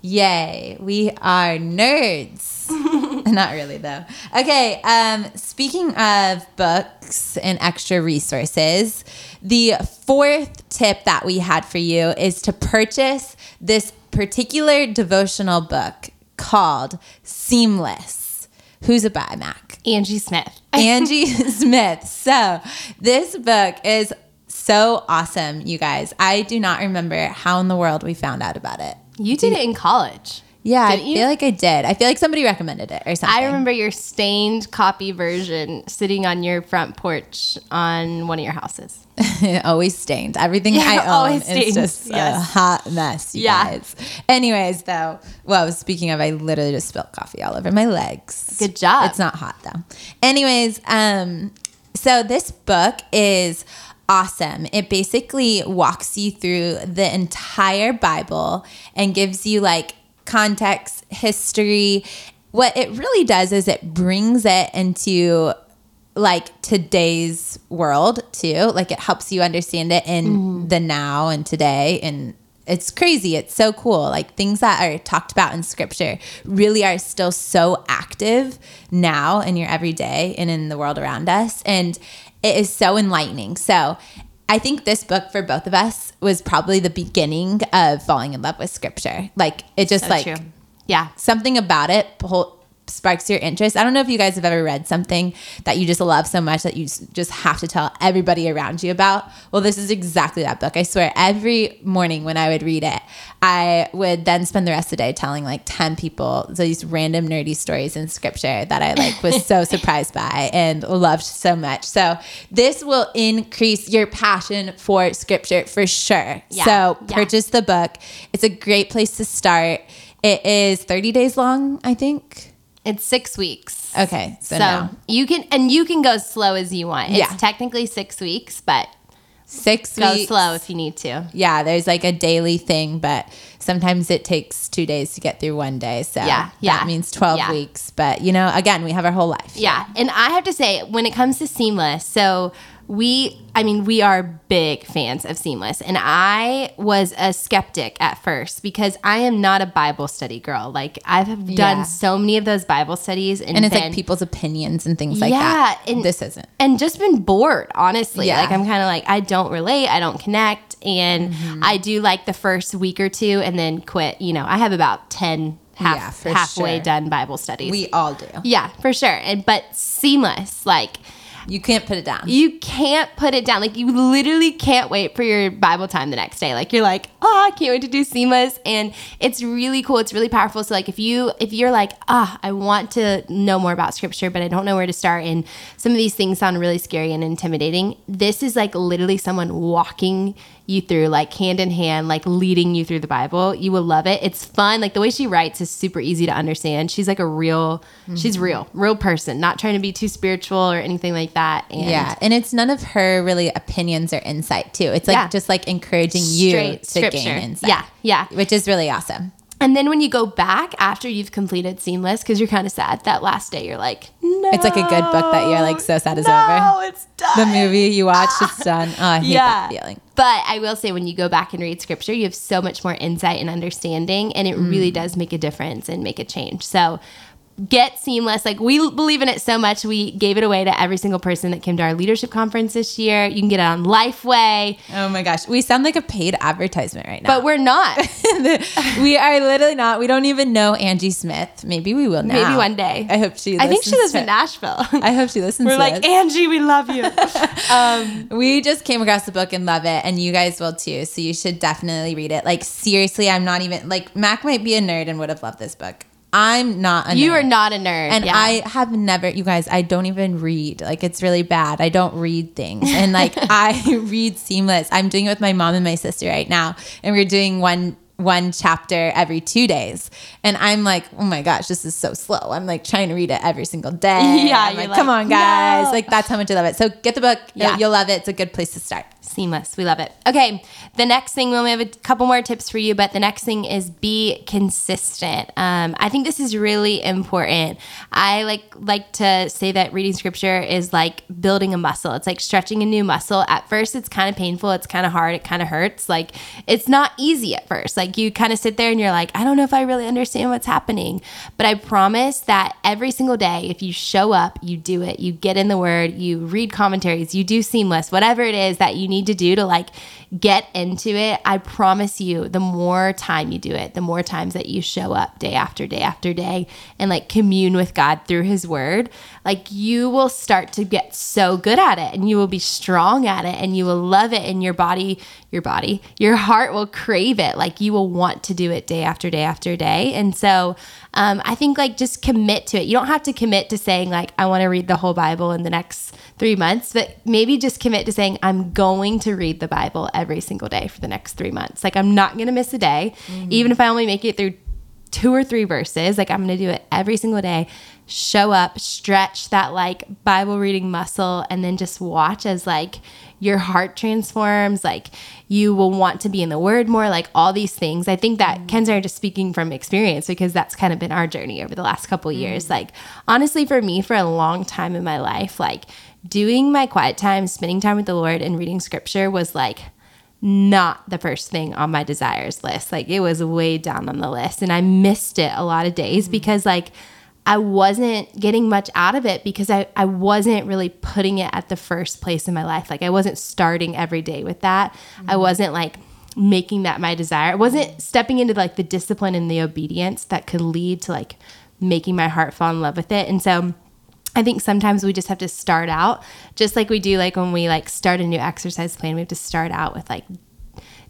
Yay, we are nerds. [laughs] Not really though. Okay, um speaking of books and extra resources, the fourth tip that we had for you is to purchase this particular devotional book called Seamless. Who's a by Mac? Angie Smith. [laughs] Angie Smith. So, this book is so awesome, you guys. I do not remember how in the world we found out about it. You did it in college. Yeah, I Didn't you? feel like I did. I feel like somebody recommended it or something. I remember your stained copy version sitting on your front porch on one of your houses. [laughs] always stained. Everything Yeah, I [laughs] own always is stained. just a hot mess, you Yeah. guys. Anyways, though, well, speaking of, I literally just spilled coffee all over my legs. Good job. It's not hot though. Anyways, um, so this book is awesome. It basically walks you through the entire Bible and gives you like context, history. What it really does is it brings it into like today's world too. Like it helps you understand it in mm-hmm. the now and today and it's crazy. It's so cool. Like things that are talked about in scripture really are still so active now in your everyday and in the world around us. And it is so enlightening. So I think this book for both of us was probably the beginning of falling in love with scripture. Like it just So like true. Yeah. something about it pull, sparks your interest. I don't know if you guys have ever read something that you just love so much that you just have to tell everybody around you about. Well, this is exactly that book. I swear, every morning when I would read it, I would then spend the rest of the day telling like 10 people these random nerdy stories in scripture that I like was so [laughs] surprised by and loved so much. So, this will increase your passion for scripture for sure. Yeah. So, Yeah. purchase the book. It's a great place to start. It is 30 days long, I think. It's six weeks. Okay, so, So you can and you can go slow as you want. It's Yeah. technically six weeks, but six go weeks. slow if you need to. Yeah, there's like a daily thing, but sometimes it takes two days to get through one day. So Yeah, yeah, that means 12 yeah. weeks. But, you know, again, we have our whole life. Yeah. And I have to say, when it comes to seamless, so we i mean we are big fans of seamless and i was a skeptic at first because i am not a bible study girl like i've done Yeah. so many of those bible studies and, And it's been- like people's opinions and things like Yeah, that. and- this isn't. and just been bored honestly Yeah. like i'm kind of like i don't relate i don't connect and Mm-hmm. i do like the first week or two and then quit you know i have about 10 half, Yeah, halfway sure. done bible studies We all do. yeah for sure and but seamless like You can't put it down. you can't put it down. Like you literally can't wait for your Bible time the next day. Like you're like, oh, I can't wait to do Seamless. and it's really cool. It's really powerful. So like if you if you're like, ah, I want to know more about Scripture, but I don't know where to start, and some of these things sound really scary and intimidating. This is like literally someone walking you through, like hand in hand, like leading you through the Bible. You will love it. It's fun. Like the way she writes is super easy to understand. She's like a real, she's mm-hmm. real, real person, not trying to be too spiritual or anything like that. And yeah, and it's none of her really opinions or insight too. It's like Yeah. just like encouraging you Straight to scripture. gain insight. Yeah, yeah. which is really awesome. And then when you go back after you've completed Seamless, because you're kind of sad that last day, you're like, no. It's like a good book that you're like so sad is no, over. it's done. The movie you watched, it's [laughs] done. Oh, I hate Yeah. that feeling. But I will say, when you go back and read scripture, you have so much more insight and understanding, and it Mm. really does make a difference and make a change. So get seamless. Like, we believe in it so much, we gave it away to every single person that came to our leadership conference this year. You can get it on Lifeway, Oh my gosh, we sound like a paid advertisement right now. but we're not. [laughs] we are literally not. We don't even know Angie Smith. Maybe we will now. Maybe one day. I hope she. I think she lives to- in Nashville. [laughs] I hope she listens. We're like, this. Angie, we love you. [laughs] um, We just came across the book and love it, and you guys will too. So you should definitely read it. Like seriously, I'm not even like Mac might be a nerd and would have loved this book. I'm not a nerd. you are not a nerd. And yeah. I have never, you guys, I don't even read. Like, it's really bad. I don't read things. And like, [laughs] I read seamless. I'm doing it with my mom and my sister right now. And we're doing one one chapter every two days. And I'm like, oh my gosh, this is so slow. I'm like trying to read it every single day. [laughs] Yeah, like, like, come on, guys. no. Like, that's how much I love it. So get the book. You'll- Yeah. You'll love it. It's a good place to start. Seamless. We love it. Okay. The next thing, we only have a couple more tips for you, but the next thing is be consistent. Um, I think this is really important. I like like to say that reading scripture is like building a muscle. It's like stretching a new muscle. At first, it's kind of painful. It's kind of hard. It kind of hurts. Like it's not easy at first. Like you kind of sit there and you're like, I don't know if I really understand what's happening. But I promise that every single day, if you show up, you do it. You get in the word. You read commentaries. You do seamless. Whatever it is that you need to do to like get into it, I promise you, the more time you do it, the more times that you show up day after day after day and like commune with God through His Word, like you will start to get so good at it and you will be strong at it and you will love it and your body, your body, your heart will crave it. Like you will want to do it day after day after day. And so, um, I think like just commit to it. You don't have to commit to saying like I want to read the whole Bible in the next three months, but maybe just commit to saying I'm going to read the Bible every single day for the next three months. Like I'm not going to miss a day, even if I only make it through two or three verses. Like I'm going to do it every single day. Show up, stretch that like Bible reading muscle, and then just watch as like your heart transforms. Like you will want to be in the Word more. Like all these things. I think that mm. Ken's and I are just speaking from experience because that's kind of been our journey over the last couple of years. Like honestly, for me, for a long time in my life, like doing my quiet time, spending time with the Lord, and reading Scripture was like not the first thing on my desires list. Like it was way down on the list and I missed it a lot of days mm. because like I wasn't getting much out of it because I, I wasn't really putting it at the first place in my life. Like I wasn't starting every day with that. I mm. wasn't like making that my desire. I wasn't stepping into like the discipline and the obedience that could lead to like making my heart fall in love with it. And so I think sometimes we just have to start out just like we do like when we like start a new exercise plan, we have to start out with like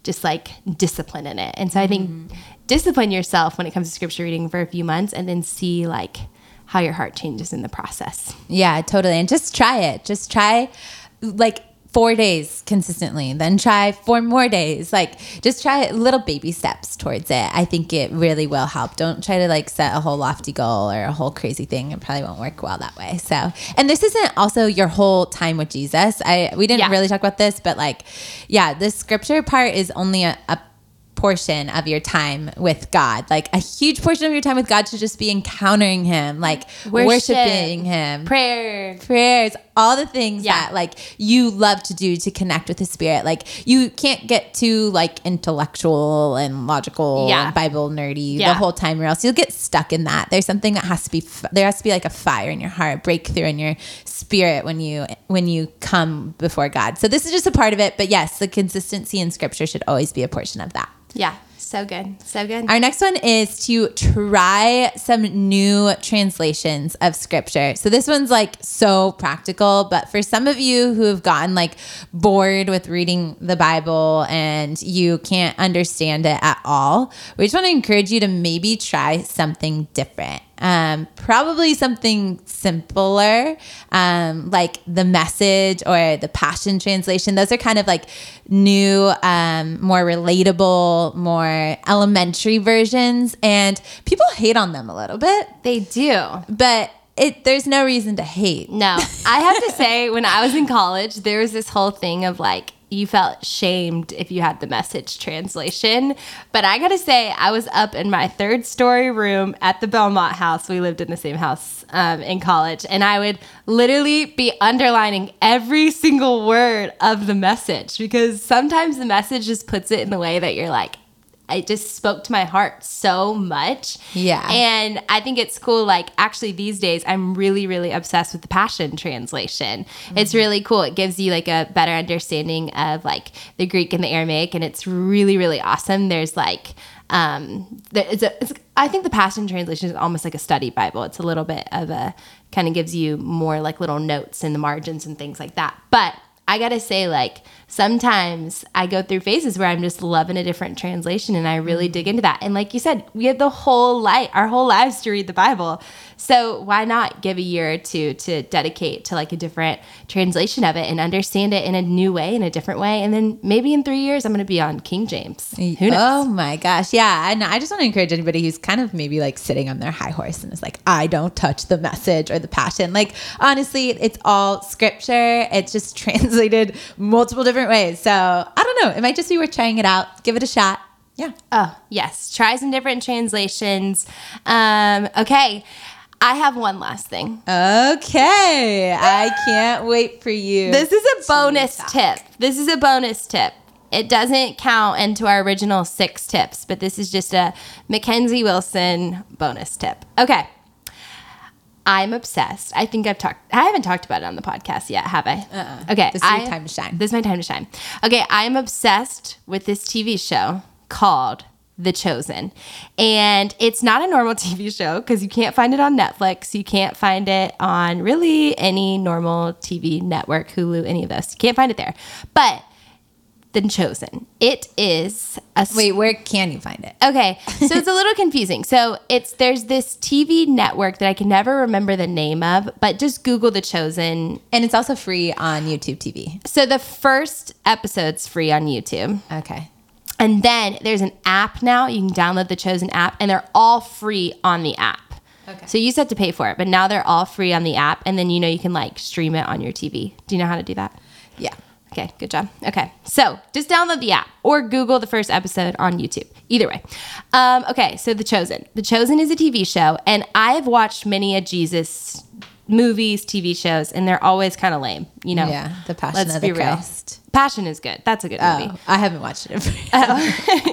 just like discipline in it. And so I think mm-hmm. discipline yourself when it comes to scripture reading for a few months and then see like how your heart changes in the process. Yeah, totally. And just try it. Just try like four days consistently, then try four more days. Like just try little baby steps towards it. I think it really will help. Don't try to like set a whole lofty goal or a whole crazy thing. It probably won't work well that way. So, and this isn't also your whole time with Jesus. I we didn't Yeah. really talk about this, but like, yeah, the scripture part is only a, a portion of your time with God. Like a huge portion of your time with God should just be encountering Him, like Worship, worshiping Him, Prayer. prayers, all the things Yeah. that like you love to do to connect with the spirit. Like you can't get too like intellectual and logical Yeah. and Bible nerdy Yeah. the whole time, or else you'll get stuck in that. There's something that has to be there has to be like a fire in your heart, breakthrough in your spirit when you when you come before God. So this is just a part of it, but yes, the consistency in Scripture should always be a portion of that. Yeah. So good. So good. Our next one is to try some new translations of scripture. So this one's like so practical, but for some of you who have gotten like bored with reading the Bible and you can't understand it at all, we just want to encourage you to maybe try something different. Um, probably something simpler, um, like the message or the Passion Translation. Those are kind of like new, um, more relatable, more elementary versions, and people hate on them a little bit, they do. but it there's no reason to hate. No, I have to say, when I was in college, there was this whole thing of like, you felt shamed if you had the message translation. But I gotta say, I was up in my third story room at the Belmont house. We lived in the same house um, in college. And I would literally be underlining every single word of the message because sometimes the message just puts it in the way that you're like, it just spoke to my heart so much. Yeah. And I think it's cool. Like, actually, these days, I'm really, really obsessed with the Passion Translation. It's really cool. It gives you like a better understanding of like the Greek and the Aramaic, and it's really, really awesome. There's like, um, there, it's a, it's, I think the Passion Translation is almost like a study Bible. It's a little bit of a kind of gives you more like little notes in the margins and things like that. But I gotta say, like, sometimes I go through phases where I'm just loving a different translation and I really mm. dig into that. And like you said, we have the whole life, our whole lives to read the Bible. So why not give a year or two to dedicate to like a different translation of it and understand it in a new way, in a different way? And then maybe in three years, I'm gonna be on King James. Who knows? Oh my gosh. Yeah. And I just want to encourage anybody who's kind of maybe like sitting on their high horse and is like, I don't touch the message or the passion. Like, honestly, it's all scripture. It's just [laughs] translated multiple different ways. So I don't know. It might just be worth trying it out. Give it a shot. Yeah. Oh, yes. Try some different translations. Um, okay. I have one last thing. Okay. I can't wait for you. This is a bonus tip. This is a bonus tip. It doesn't count into our original six tips, but this is just a Mackenzie Wilson bonus tip. Okay. I'm obsessed. I think I've talked. I haven't talked about it on the podcast yet, have I? Uh-uh. Okay. This is your time to shine. This is my time to shine. Okay, I'm obsessed with this TV show called The Chosen. And it's not a normal [laughs] TV show because you can't find it on Netflix. You can't find it on really any normal TV network, Hulu, any of those. You can't find it there. But The Chosen, it is a Wait, where can you find it? Okay, so it's a [laughs] little confusing. So it's there's this TV network that I can never remember the name of, but just Google The Chosen. And it's also free on YouTube TV. So the first episode's free on YouTube. Okay. And then there's an app now. You can download the Chosen app, and they're all free on the app. Okay. So you used to have to pay for it, but now they're all free on the app. And then you know you can like stream it on your TV. Do you know how to do that? Yeah. Okay, good job. Okay, so just download the app or Google the first episode on YouTube. Either way. Um, okay, so The Chosen. The Chosen is a TV show, and I've watched many a Jesus movies, TV shows, and they're always kind of lame. You know, Yeah. The Passion Let's of be the real. Christ. Passion is good. That's a good movie. Oh, I haven't watched it. [laughs] [laughs]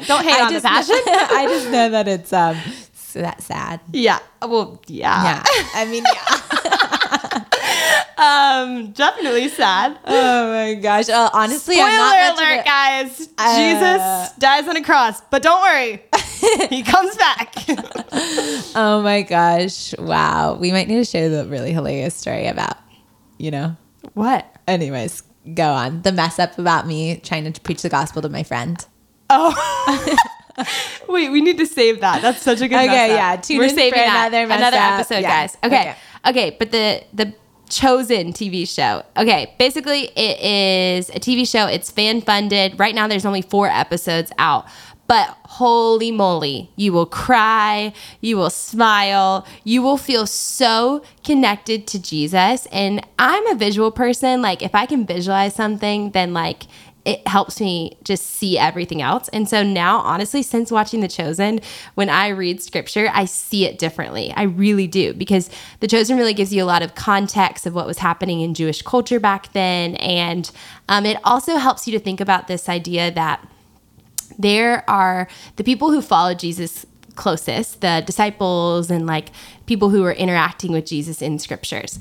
Don't hate I on just the passion. [laughs] I just know that it's um that sad. yeah. Well, yeah. Yeah. I mean, yeah. Um, definitely sad. oh my gosh. Uh, honestly, Spoiler I'm not alert, a- guys. Uh, Jesus dies on a cross, but don't worry, [laughs] he comes back. [laughs] Oh my gosh. Wow. We might need to share the really hilarious story about, you know. what? Anyways, go on. The mess up about me trying to preach the gospel to my friend. Oh. [laughs] Wait, we need to save that. That's such a good. Okay, yeah, tune We're in saving that. another another episode, Yeah. guys. Okay. Okay. okay, But the the chosen TV show. Okay, basically it is a TV show. It's fan funded. Right now, there's only four episodes out. But holy moly, you will cry, you will smile, you will feel so connected to Jesus. And I'm a visual person. Like, if I can visualize something, then like it helps me just see everything else. And so now, honestly, since watching The Chosen, when I read scripture, I see it differently. I really do because The Chosen really gives you a lot of context of what was happening in Jewish culture back then. And um, it also helps you to think about this idea that there are the people who follow Jesus closest, the disciples and like people who were interacting with Jesus in scriptures.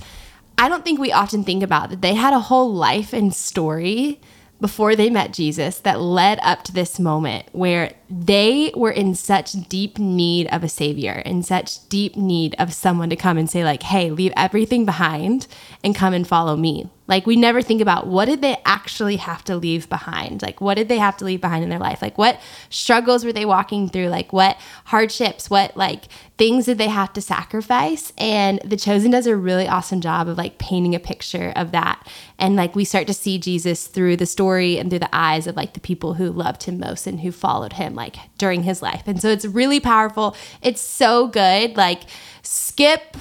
I don't think we often think about that they had a whole life and story before they met Jesus that led up to this moment where they were in such deep need of a savior, in such deep need of someone to come and say like, "Hey, leave everything behind and come and follow me." Like we never think about what did they actually have to leave behind? Like what did they have to leave behind in their life? Like what struggles were they walking through? Like what hardships, what like things did they have to sacrifice? And The Chosen does a really awesome job of like painting a picture of that. And like we start to see Jesus through the story and through the eyes of like the people who loved him most and who followed him like during his life. And so it's really powerful. It's so good. Like skip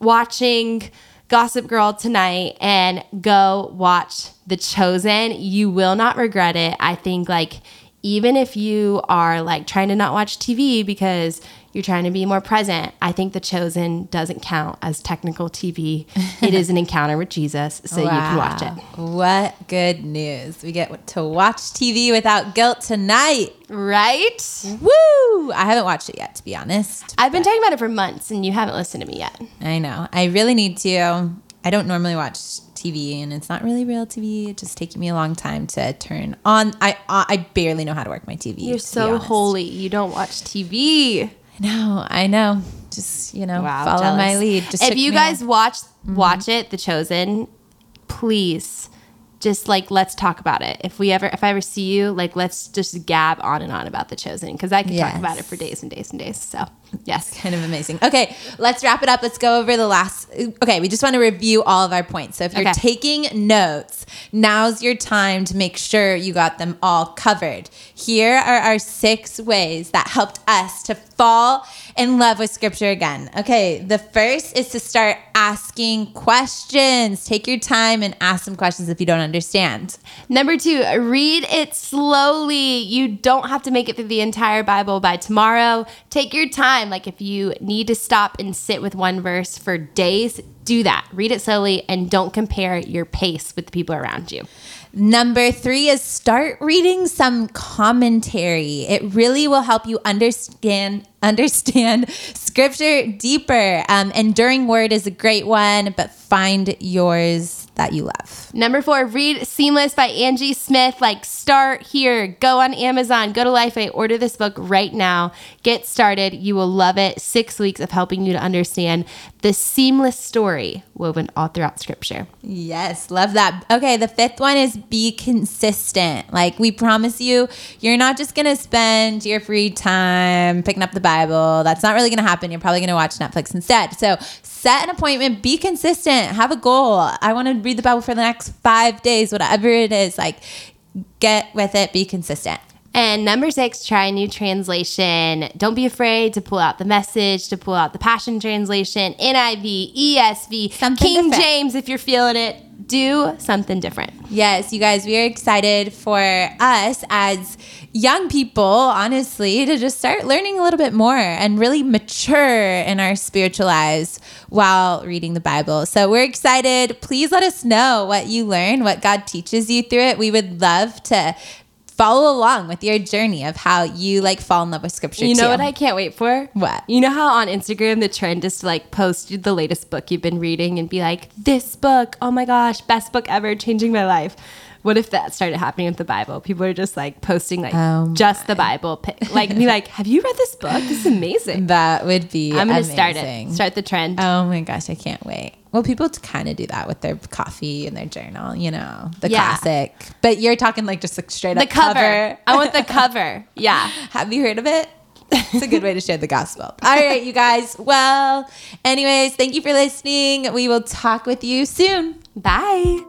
watching Gossip Girl tonight and go watch The Chosen. You will not regret it. I think like even if you are like trying to not watch TV because you're trying to be more present, I think The Chosen doesn't count as technical TV. it is an encounter with Jesus, so wow. you can watch it. What good news. We get to watch TV without guilt tonight. Right? Woo! I haven't watched it yet, to be honest. I've been talking about it for months and you haven't listened to me yet. I know. I really need to. I don't normally watch TV and it's not really real TV. It's just taking me a long time to turn on. I I barely know how to work my TV. You're so holy. You don't watch TV. I know, I know. Just you know, wow, follow jealous. my lead. Just if you guys out. watch mm-hmm. watch it, The Chosen, please just like let's talk about it. If we ever if I ever see you, like let's just gab on and on about The Chosen because I can yes. talk about it for days and days and days. So yes, kind of amazing. Okay, let's wrap it up. Let's go over the last. Okay, we just want to review all of our points. So if you're okay. taking notes, now's your time to make sure you got them all covered. Here are our six ways that helped us to fall in love with scripture again. Okay, the first is to start asking questions. Take your time and ask some questions if you don't understand. Number two, read it slowly. You don't have to make it through the entire Bible by tomorrow. Take your time. Like if you need to stop and sit with one verse for days, do that. Read it slowly and don't compare your pace with the people around you. Number three is start reading some commentary. It really will help you understand understand [laughs] scripture deeper. Um, Enduring Word is a great one, but find yours that you love. Number four, read Seamless by Angie Smith. Like, start here. Go on Amazon, go to Lifeway, order this book right now. Get started. You will love it. Six weeks of helping you to understand the seamless story woven all throughout Scripture. Yes, love that. Okay, the fifth one is be consistent. Like, we promise you, you're not just going to spend your free time picking up the Bible. That's not really going to happen. You're probably going to watch Netflix instead. So, set an appointment, be consistent, have a goal. I want to read the Bible for the next five days, whatever it is. Like, get with it, be consistent. And number six, try a new translation. Don't be afraid to pull out the message, to pull out the Passion Translation, NIV, ESV, something King different. James if you're feeling it. Do something different. Yes, you guys, we are excited for us as young people, honestly, to just start learning a little bit more and really mature in our spiritual lives while reading the Bible. So we're excited. Please let us know what you learn, what God teaches you through it. We would love to follow along with your journey of how you like fall in love with scripture. You know too. what I can't wait for? What? You know how on Instagram the trend is to like post the latest book you've been reading and be like, this book, oh my gosh, best book ever, changing my life. What if that started happening with the Bible? People are just like posting like oh just the Bible, pic. like me, like, have you read this book? This is amazing. [laughs] That would be. I'm gonna start it. Start the trend. Oh my gosh, I can't wait. Well, people kind of do that with their coffee and their journal, you know, the yeah. classic. But you're talking like just like straight the up cover. cover. I want the [laughs] cover. Yeah. Have you heard of it? it's a good way to share the gospel. [laughs] All right, you guys. Well, anyways, thank you for listening. We will talk with you soon. Bye.